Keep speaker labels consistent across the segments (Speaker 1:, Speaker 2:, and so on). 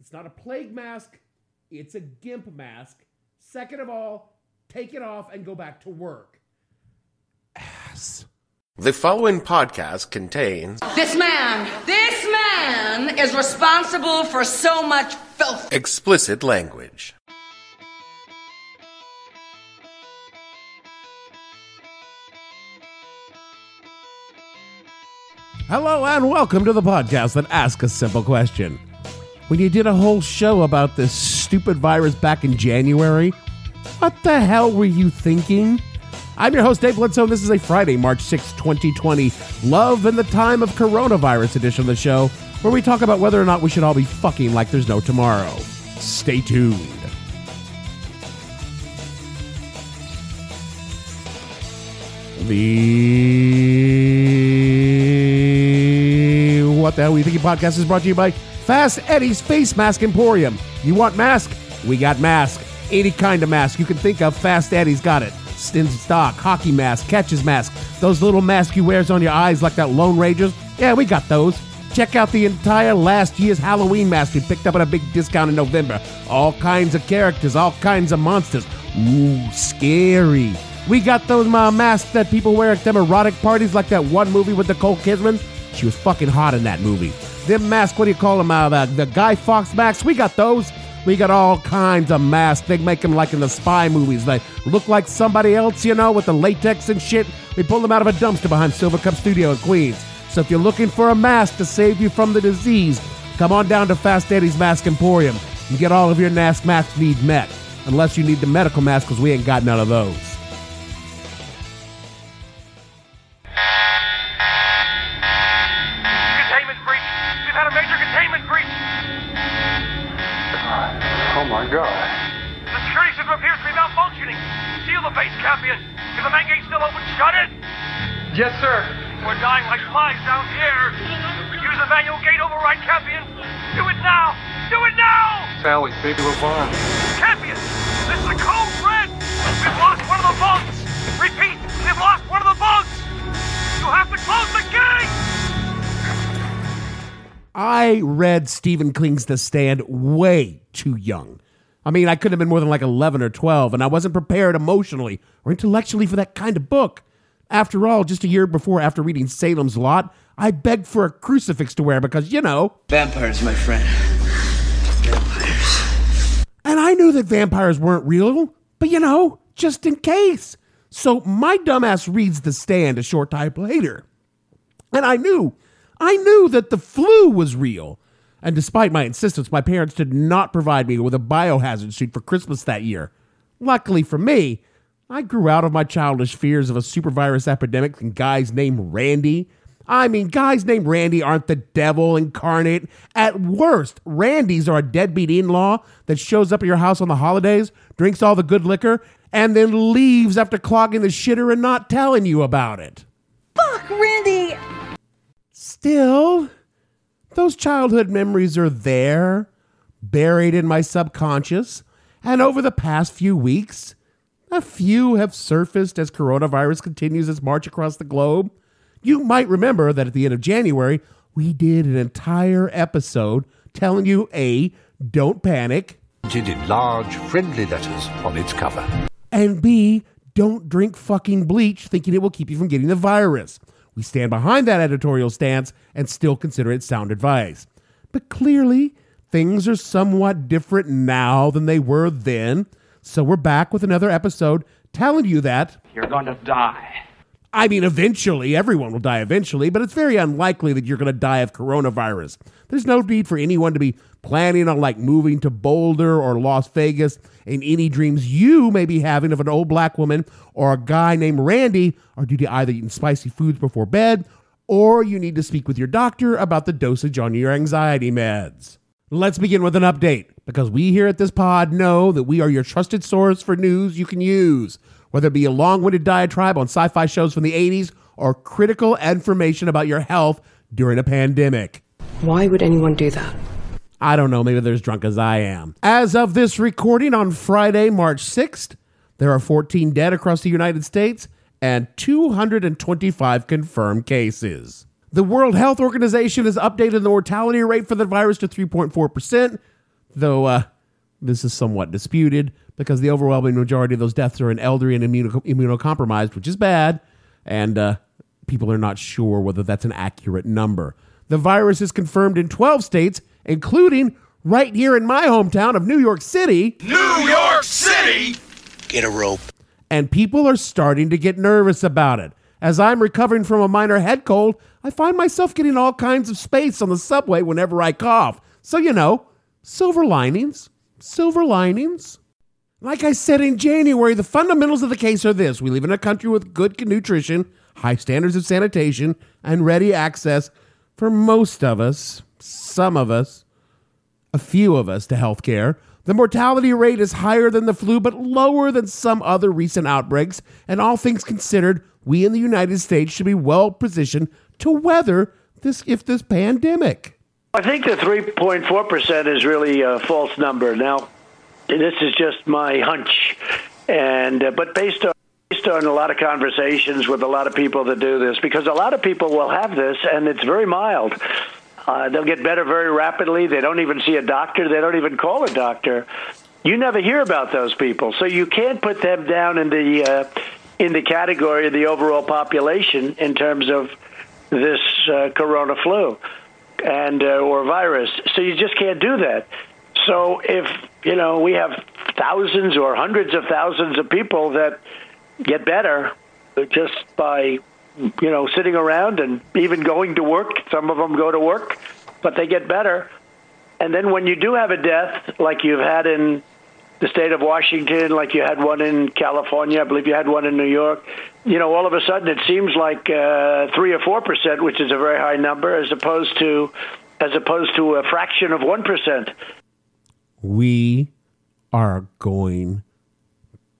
Speaker 1: it's not a plague mask, it's a gimp mask. Second of all, take it off and go back to work. Ass.
Speaker 2: The following podcast contains
Speaker 3: This man, this man is responsible for so much filth.
Speaker 2: explicit language.
Speaker 1: Hello and welcome to the podcast that asks a simple question. When you did a whole show about this stupid virus back in January, what the hell were you thinking? I'm your host, Dave Bledsoe, and this is a Friday, March 6, 2020, Love in the Time of Coronavirus edition of the show, where we talk about whether or not we should all be fucking like there's no tomorrow. Stay tuned. The What the Hell Are You Thinking podcast is brought to you by Fast Eddie's Face Mask Emporium. You want mask? We got mask. Any kind of mask you can think of, Fast Eddie's got it. In stock, hockey mask, catches mask, those little masks you wears on your eyes like that Lone Rangers. Yeah, we got those. Check out the entire last year's Halloween mask we picked up at a big discount in November. All kinds of characters, all kinds of monsters. Ooh, scary. We got those uh, masks that people wear at them erotic parties, like that one movie with Nicole Kidman. She was fucking hot in that movie. Them masks, what do you call them? Uh, the, the Guy Fawkes masks. We got those. We got all kinds of masks. They make them like in the spy movies. They look like somebody else, you know, with the latex and shit. We pull them out of a dumpster behind Silvercup Studio in Queens. So if you're looking for a mask to save you from the disease, come on down to Fast Eddie's Mask Emporium and get all of your mask mask needs met. Unless you need the medical mask, because we ain't got none of those.
Speaker 4: Seal the base, Campion! Is the main gate still open? Shut it!
Speaker 5: Yes, sir.
Speaker 4: We're dying like flies down here! Use the manual gate override, Campion! Do it now! Do it now!
Speaker 5: Sally, baby LeVar.
Speaker 4: Campion! This is a code red! We've lost one of the bunks! Repeat! We've lost one of the bunks! You have to close the gate!
Speaker 1: I read Stephen King's The Stand way too young. I mean, I couldn't have been more than like 11 or 12, and I wasn't prepared emotionally or intellectually for that kind of book. After all, just a year before, after reading Salem's Lot, I begged for a crucifix to wear because, you know,
Speaker 6: Vampires, my friend. Vampires.
Speaker 1: and I knew that vampires weren't real, but you know, just in case. So my dumbass reads The Stand a short time later. And I knew, I knew that the flu was real. And despite my insistence, my parents did not provide me with a biohazard suit for Christmas that year. Luckily for me, I grew out of my childish fears of a supervirus epidemic and guys named Randy. I mean, guys named Randy aren't the devil incarnate. At worst, Randys are a deadbeat in law that shows up at your house on the holidays, drinks all the good liquor, and then leaves after clogging the shitter and not telling you about it.
Speaker 3: Fuck, Randy!
Speaker 1: Still, those childhood memories are there, buried in my subconscious, and over the past few weeks, a few have surfaced as coronavirus continues its march across the globe. You might remember that at the end of January, we did an entire episode telling you A, don't panic,
Speaker 7: in large, friendly letters on its cover.
Speaker 1: and B, don't drink fucking bleach thinking it will keep you from getting the virus. We stand behind that editorial stance and still consider it sound advice. But clearly, things are somewhat different now than they were then. So we're back with another episode telling you that
Speaker 6: You're going to die.
Speaker 1: I mean, eventually, everyone will die eventually, but it's very unlikely that you're going to die of coronavirus. There's no need for anyone to be planning on like moving to Boulder or Las Vegas, and any dreams you may be having of an old black woman or a guy named Randy are due to either eating spicy foods before bed or you need to speak with your doctor about the dosage on your anxiety meds. Let's begin with an update because we here at this pod know that we are your trusted source for news you can use, whether it be a long winded diatribe on sci fi shows from the 80s or critical information about your health during a pandemic.
Speaker 8: Why would anyone do that?
Speaker 1: I don't know, maybe they're as drunk as I am. As of this recording on Friday, March 6th, there are 14 dead across the United States and 225 confirmed cases. The World Health Organization has updated the mortality rate for the virus to 3.4%, though uh, this is somewhat disputed because the overwhelming majority of those deaths are in elderly and immunocompromised, which is bad, and uh, people are not sure whether that's an accurate number. The virus is confirmed in 12 states, including right here in my hometown of New York City.
Speaker 9: New York City!
Speaker 2: Get a rope.
Speaker 1: and people are starting to get nervous about it. As I'm recovering from a minor head cold, I find myself getting all kinds of space on the subway whenever I cough. So, you know, silver linings, silver linings. Like I said in January, the fundamentals of the case are this we live in a country with good nutrition, high standards of sanitation, and ready access for most of us, some of us, a few of us to healthcare. The mortality rate is higher than the flu, but lower than some other recent outbreaks. And all things considered, we in the United States should be well positioned to weather this if this pandemic.
Speaker 10: I think the 3.4% is really a false number. Now, this is just my hunch, and uh, but based on based on a lot of conversations with a lot of people that do this, because a lot of people will have this, and it's very mild. Uh, they'll get better very rapidly. They don't even see a doctor. They don't even call a doctor. You never hear about those people, so you can't put them down in the uh, in the category of the overall population in terms of this uh, corona flu and uh, or virus. So you just can't do that. So if you know we have thousands or hundreds of thousands of people that get better just by you know sitting around and even going to work, some of them go to work, but they get better. And then when you do have a death, like you've had in the state of Washington, like you had one in California, I believe you had one in New York, you know, all of a sudden it seems like uh, three or four percent, which is a very high number, as opposed to as opposed to a fraction of one percent.
Speaker 1: We are going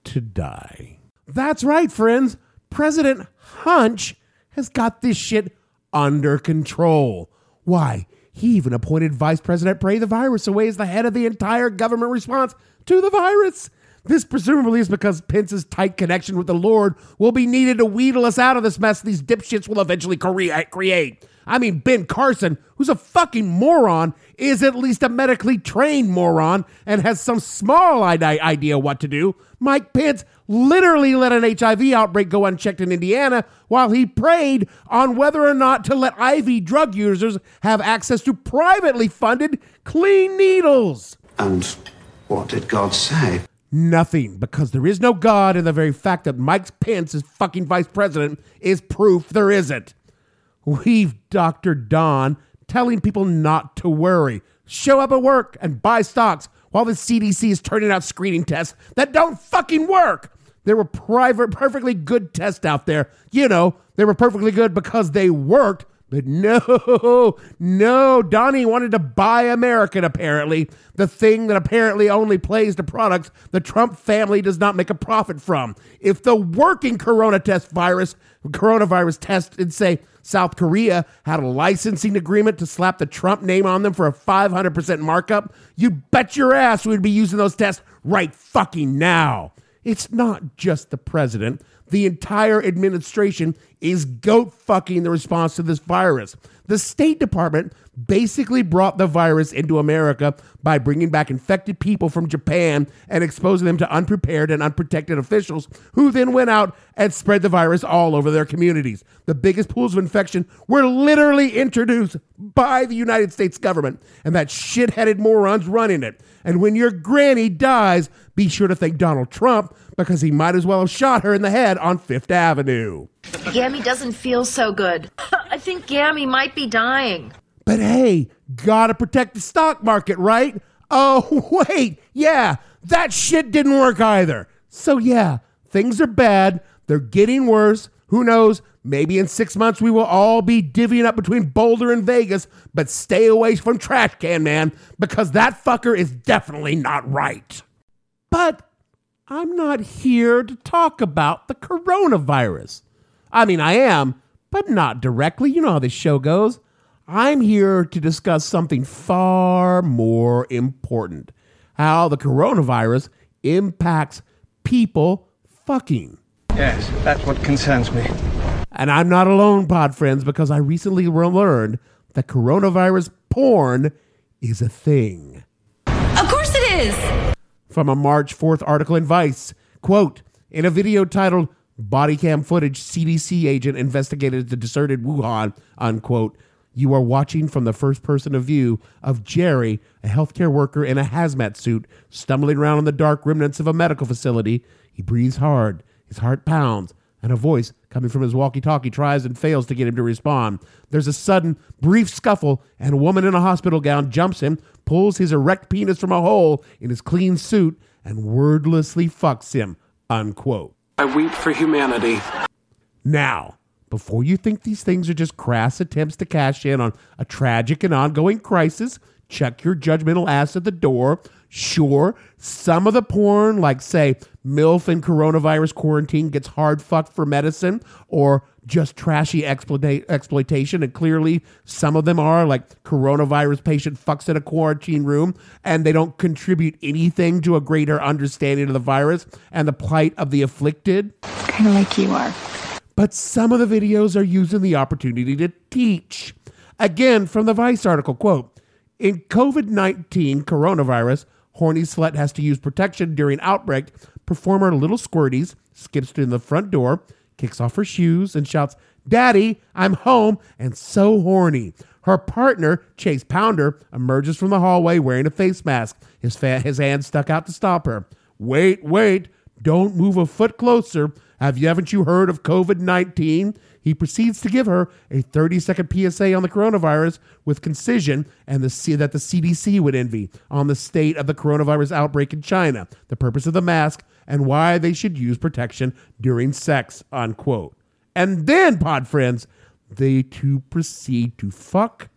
Speaker 1: to die. That's right, friends. President Hunch has got this shit under control. Why? He even appointed Vice President Pray the Virus away as the head of the entire government response to the virus. This presumably is because Pence's tight connection with the Lord will be needed to wheedle us out of this mess these dipshits will eventually create. I mean, Ben Carson, who's a fucking moron, is at least a medically trained moron and has some small idea what to do. Mike Pence literally let an HIV outbreak go unchecked in Indiana while he prayed on whether or not to let IV drug users have access to privately funded clean needles.
Speaker 11: And what did God say?
Speaker 1: Nothing, because there is no God, and the very fact that Mike Pence is fucking vice president is proof there isn't. We've Dr. Don telling people not to worry, show up at work and buy stocks while the CDC is turning out screening tests that don't fucking work. There were private, perfectly good tests out there. You know, they were perfectly good because they worked. But no, no, Donnie wanted to buy American, apparently. The thing that apparently only plays to products the Trump family does not make a profit from. If the working corona test virus, coronavirus test and say South Korea had a licensing agreement to slap the Trump name on them for a 500% markup, you bet your ass we'd be using those tests right fucking now. It's not just the president. The entire administration is goat fucking the response to this virus. The State Department basically brought the virus into America by bringing back infected people from Japan and exposing them to unprepared and unprotected officials who then went out and spread the virus all over their communities. The biggest pools of infection were literally introduced by the United States government and that shit-headed morons running it. And when your granny dies, be sure to thank Donald Trump because he might as well have shot her in the head on Fifth Avenue.
Speaker 12: Gammy doesn't feel so good. Think Gammy might be dying.
Speaker 1: But hey, gotta protect the stock market, right? Oh, wait, yeah, that shit didn't work either. So yeah, things are bad. They're getting worse. Who knows? Maybe in six months we will all be divvying up between Boulder and Vegas, but stay away from Trash Can Man because that fucker is definitely not right. But I'm not here to talk about the coronavirus. I mean, I am, but not directly. You know how this show goes. I'm here to discuss something far more important how the coronavirus impacts people fucking.
Speaker 5: Yes, that's what concerns me.
Speaker 1: And I'm not alone, pod friends, because I recently learned that coronavirus porn is a thing.
Speaker 13: Of course it is!
Speaker 1: From a March 4th article in Vice, quote, in a video titled Body Cam Footage CDC Agent Investigated the Deserted Wuhan, unquote, you are watching from the first person of view of Jerry, a healthcare worker in a hazmat suit, stumbling around in the dark remnants of a medical facility. He breathes hard, his heart pounds, and a voice coming from his walkie talkie tries and fails to get him to respond. There's a sudden, brief scuffle, and a woman in a hospital gown jumps him, pulls his erect penis from a hole in his clean suit, and wordlessly fucks him. Unquote.
Speaker 14: I weep for humanity.
Speaker 1: Now, before you think these things are just crass attempts to cash in on a tragic and ongoing crisis, check your judgmental ass at the door. Sure, some of the porn, like say MILF in coronavirus quarantine gets hard fucked for medicine, or just trashy exploita- exploitation, and clearly some of them are like coronavirus patient fucks in a quarantine room, and they don't contribute anything to a greater understanding of the virus and the plight of the afflicted.
Speaker 15: Kind of like you are.
Speaker 1: But some of the videos are using the opportunity to teach. Again, from the Vice article, quote, in COVID 19 coronavirus, horny slut has to use protection during outbreak. Performer Little Squirties skips to the front door, kicks off her shoes, and shouts, Daddy, I'm home and so horny. Her partner, Chase Pounder, emerges from the hallway wearing a face mask, his, fa- his hand stuck out to stop her. Wait, wait, don't move a foot closer. Have you haven't you heard of COVID 19? He proceeds to give her a 30 second PSA on the coronavirus with concision and the C- that the CDC would envy on the state of the coronavirus outbreak in China, the purpose of the mask, and why they should use protection during sex, unquote. And then, pod friends, they two proceed to fuck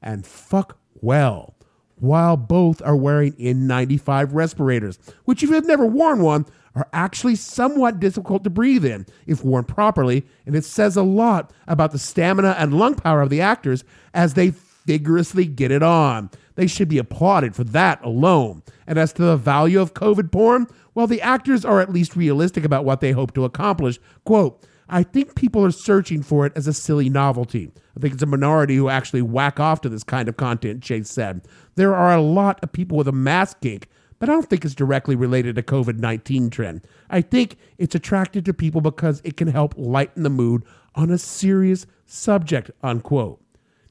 Speaker 1: and fuck well while both are wearing N95 respirators, which, if you have never worn one, are actually somewhat difficult to breathe in if worn properly, and it says a lot about the stamina and lung power of the actors as they vigorously get it on. They should be applauded for that alone. And as to the value of COVID porn, well, the actors are at least realistic about what they hope to accomplish. Quote, I think people are searching for it as a silly novelty. I think it's a minority who actually whack off to this kind of content, Chase said. There are a lot of people with a mask kink, but I don't think it's directly related to COVID 19 trend. I think it's attracted to people because it can help lighten the mood on a serious subject, unquote.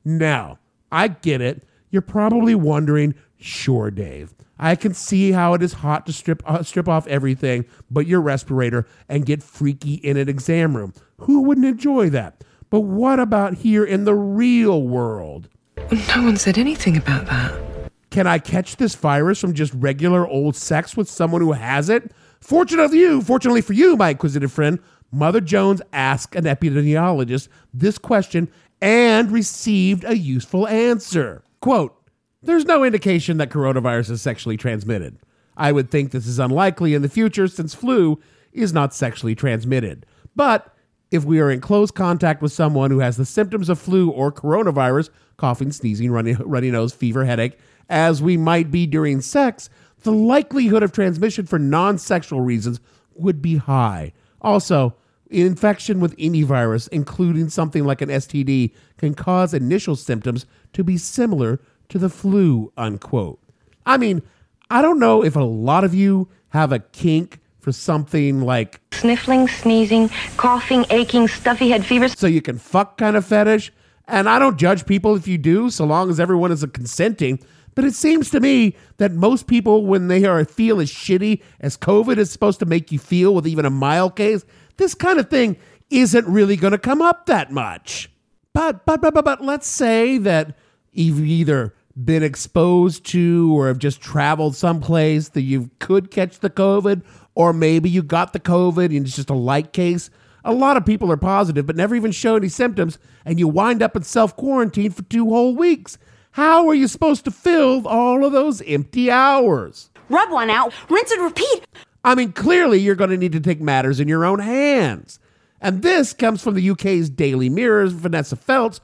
Speaker 1: Now, I get it. You're probably wondering, sure, Dave. I can see how it is hot to strip uh, strip off everything but your respirator and get freaky in an exam room. Who wouldn't enjoy that? But what about here in the real world?
Speaker 8: No one said anything about that.
Speaker 1: Can I catch this virus from just regular old sex with someone who has it? Fortunately for you, fortunately for you, my inquisitive friend, Mother Jones asked an epidemiologist this question and received a useful answer. Quote, there's no indication that coronavirus is sexually transmitted. I would think this is unlikely in the future since flu is not sexually transmitted. But if we are in close contact with someone who has the symptoms of flu or coronavirus, coughing, sneezing, runny, runny nose, fever, headache, as we might be during sex, the likelihood of transmission for non sexual reasons would be high. Also, infection with any virus, including something like an STD, can cause initial symptoms to be similar to the flu, unquote. I mean, I don't know if a lot of you have a kink for something like
Speaker 15: sniffling, sneezing, coughing, aching, stuffy head fever.
Speaker 1: So you can fuck kind of fetish. And I don't judge people if you do, so long as everyone is consenting. But it seems to me that most people, when they are feel as shitty as COVID is supposed to make you feel with even a mild case, this kind of thing isn't really going to come up that much. But but but but but let's say that you've either been exposed to or have just traveled someplace that you could catch the COVID, or maybe you got the COVID and it's just a light case. A lot of people are positive but never even show any symptoms, and you wind up in self quarantine for two whole weeks. How are you supposed to fill all of those empty hours?
Speaker 13: Rub one out, rinse and repeat.
Speaker 1: I mean, clearly you're going to need to take matters in your own hands. And this comes from the UK's Daily Mirror's Vanessa Feltz,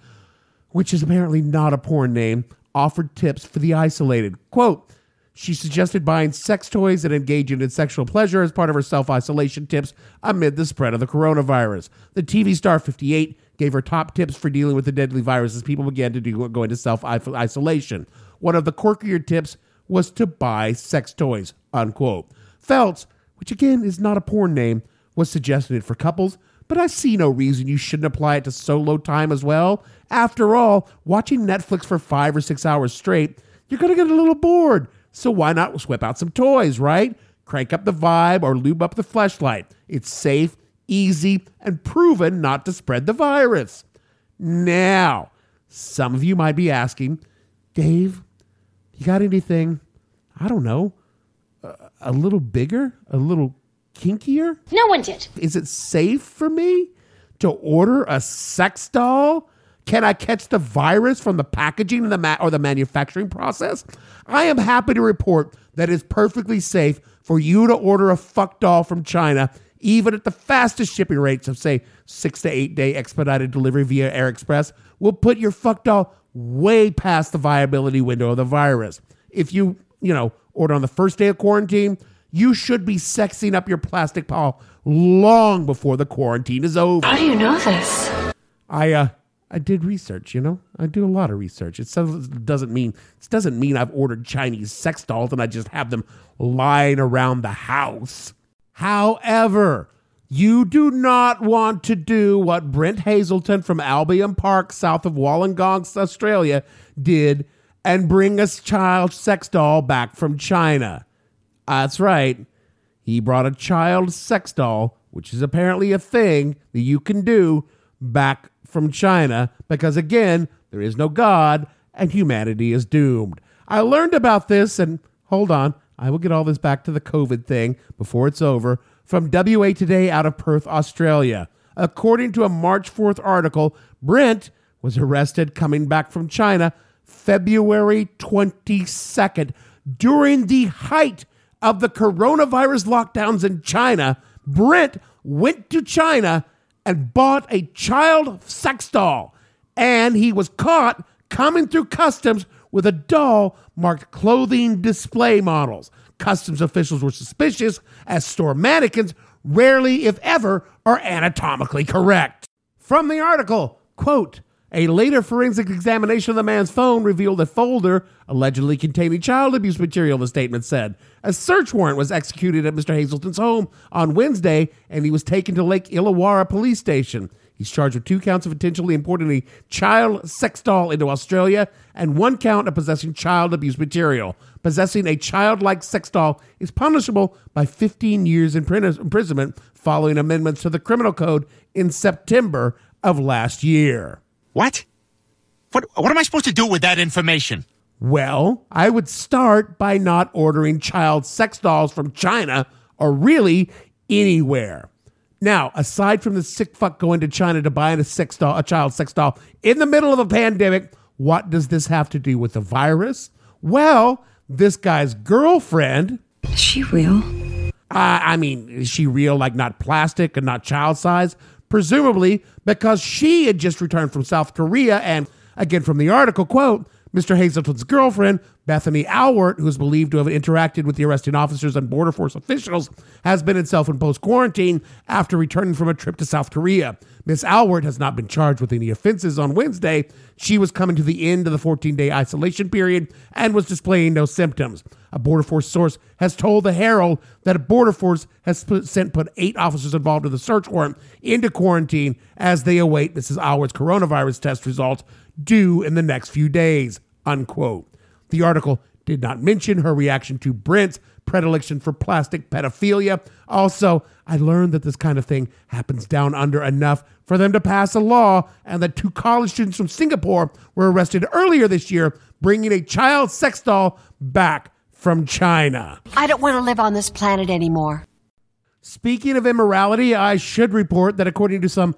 Speaker 1: which is apparently not a porn name, offered tips for the isolated. Quote, she suggested buying sex toys and engaging in sexual pleasure as part of her self isolation tips amid the spread of the coronavirus. The TV star 58 gave her top tips for dealing with the deadly virus as people began to do, go into self isolation. One of the quirkier tips was to buy sex toys, unquote. Feltz, which again is not a porn name, was suggesting it for couples, but I see no reason you shouldn't apply it to solo time as well. After all, watching Netflix for five or six hours straight, you're going to get a little bored. So why not whip out some toys, right? Crank up the vibe or lube up the fleshlight. It's safe, easy, and proven not to spread the virus. Now, some of you might be asking, Dave, you got anything, I don't know, a, a little bigger, a little kinkier?
Speaker 12: No one did.
Speaker 1: Is it safe for me to order a sex doll? Can I catch the virus from the packaging and the ma- or the manufacturing process? I am happy to report that it's perfectly safe for you to order a fuck doll from China, even at the fastest shipping rates of say six to eight day expedited delivery via Air Express. Will put your fuck doll way past the viability window of the virus. If you you know order on the first day of quarantine, you should be sexing up your plastic doll long before the quarantine is over.
Speaker 12: How do you know this?
Speaker 1: I uh I did research, you know. I do a lot of research. It doesn't mean it doesn't mean I've ordered Chinese sex dolls and I just have them lying around the house. However, you do not want to do what Brent Hazelton from Albion Park, south of Wollongong, Australia, did and bring a child sex doll back from China. That's right. He brought a child sex doll, which is apparently a thing that you can do, back from China because, again, there is no God and humanity is doomed. I learned about this, and hold on, I will get all this back to the COVID thing before it's over, from WA Today out of Perth, Australia. According to a March 4th article, Brent was arrested coming back from China February 22nd during the height of the coronavirus lockdowns in China. Brent went to China and bought a child sex doll. And he was caught coming through customs with a doll marked clothing display models. Customs officials were suspicious as store mannequins rarely, if ever, are anatomically correct. From the article, quote, a later forensic examination of the man's phone revealed a folder allegedly containing child abuse material, the statement said. A search warrant was executed at Mr. Hazelton's home on Wednesday, and he was taken to Lake Illawarra Police Station. He's charged with two counts of intentionally importing a child sex doll into Australia and one count of possessing child abuse material. Possessing a childlike sex doll is punishable by 15 years in prison imprisonment following amendments to the criminal code in September of last year.
Speaker 14: What? What, what am I supposed to do with that information?
Speaker 1: Well, I would start by not ordering child sex dolls from China or really anywhere. Now, aside from the sick fuck going to China to buy a sex doll, a child sex doll in the middle of a pandemic, what does this have to do with the virus? Well, this guy's girlfriend.
Speaker 8: Is she real?
Speaker 1: Uh, I mean, is she real, like not plastic and not child size? presumably because she had just returned from South Korea. And again, from the article, quote, Mr. Hazelton's girlfriend, Bethany Alwert, who is believed to have interacted with the arresting officers and Border Force officials, has been in self imposed quarantine after returning from a trip to South Korea. Miss Alwert has not been charged with any offenses on Wednesday. She was coming to the end of the 14 day isolation period and was displaying no symptoms. A Border Force source has told the Herald that a Border Force has put, sent put eight officers involved in the search warrant into quarantine as they await Mrs. Alwert's coronavirus test results due in the next few days. Unquote. The article did not mention her reaction to Brent's predilection for plastic pedophilia. Also, I learned that this kind of thing happens down under enough for them to pass a law, and that two college students from Singapore were arrested earlier this year bringing a child sex doll back from China.
Speaker 13: I don't want to live on this planet anymore.
Speaker 1: Speaking of immorality, I should report that according to some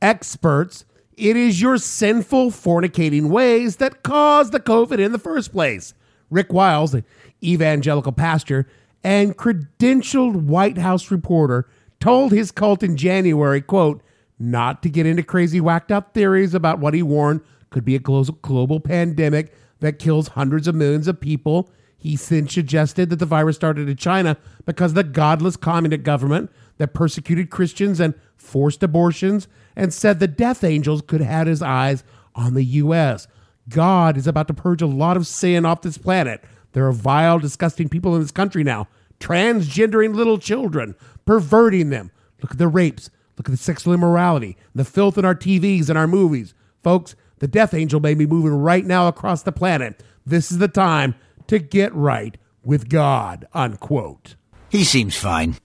Speaker 1: experts, it is your sinful fornicating ways that caused the COVID in the first place. Rick Wiles, the evangelical pastor and credentialed White House reporter, told his cult in January, quote, not to get into crazy whacked up theories about what he warned could be a global pandemic that kills hundreds of millions of people. He since suggested that the virus started in China because the godless communist government that persecuted Christians and forced abortions and said the death angels could have his eyes on the U.S. God is about to purge a lot of sin off this planet. There are vile, disgusting people in this country now, transgendering little children, perverting them. Look at the rapes. Look at the sexual immorality, the filth in our TVs and our movies. Folks, the death angel may be moving right now across the planet. This is the time to get right with God, unquote.
Speaker 16: He seems fine.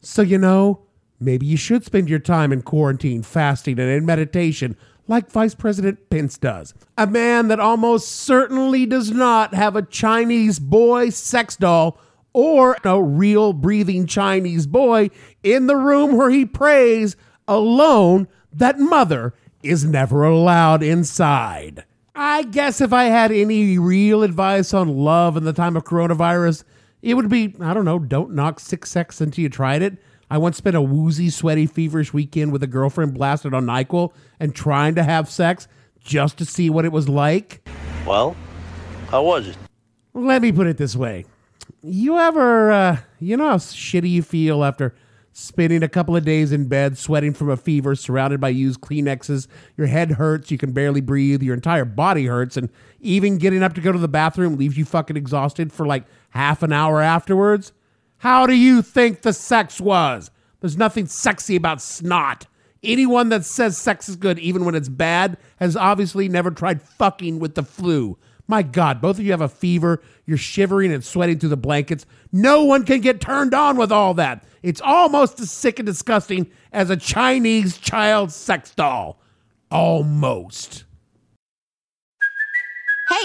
Speaker 1: So, you know, maybe you should spend your time in quarantine, fasting, and in meditation like Vice President Pence does. A man that almost certainly does not have a Chinese boy sex doll or a real breathing Chinese boy in the room where he prays alone that mother is never allowed inside. I guess if I had any real advice on love in the time of coronavirus, it would be I don't know, don't knock six sex until you tried it. I once spent a woozy, sweaty, feverish weekend with a girlfriend blasted on NyQuil and trying to have sex just to see what it was like.
Speaker 17: Well, how was it?
Speaker 1: Let me put it this way. You ever, uh, you know how shitty you feel after spending a couple of days in bed, sweating from a fever, surrounded by used Kleenexes? Your head hurts, you can barely breathe, your entire body hurts, and even getting up to go to the bathroom leaves you fucking exhausted for like half an hour afterwards? How do you think the sex was? There's nothing sexy about snot. Anyone that says sex is good, even when it's bad, has obviously never tried fucking with the flu. My God, both of you have a fever. You're shivering and sweating through the blankets. No one can get turned on with all that. It's almost as sick and disgusting as a Chinese child sex doll. Almost.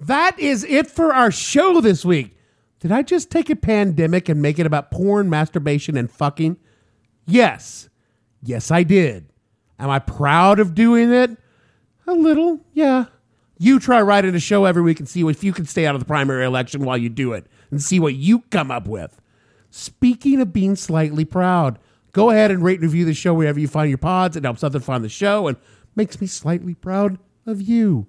Speaker 1: That is it for our show this week. Did I just take a pandemic and make it about porn, masturbation, and fucking? Yes. Yes, I did. Am I proud of doing it? A little, yeah. You try writing a show every week and see if you can stay out of the primary election while you do it and see what you come up with. Speaking of being slightly proud, go ahead and rate and review the show wherever you find your pods. It helps others find the show and makes me slightly proud of you.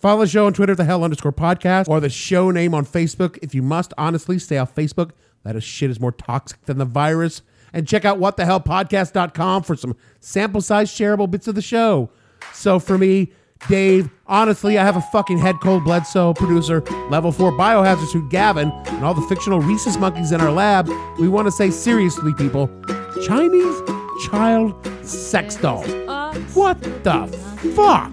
Speaker 1: Follow the show on Twitter, the hell underscore podcast, or the show name on Facebook. If you must, honestly, stay off Facebook. That is shit is more toxic than the virus. And check out whatthehellpodcast.com for some sample size shareable bits of the show. So for me, Dave, honestly, I have a fucking head cold Bledsoe producer, level four biohazard suit Gavin, and all the fictional rhesus monkeys in our lab. We want to say seriously, people, Chinese child sex dolls. What the fuck?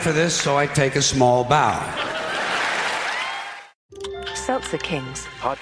Speaker 16: For this, so I take a small bow.
Speaker 18: Seltzer Kings.
Speaker 7: Podcasts.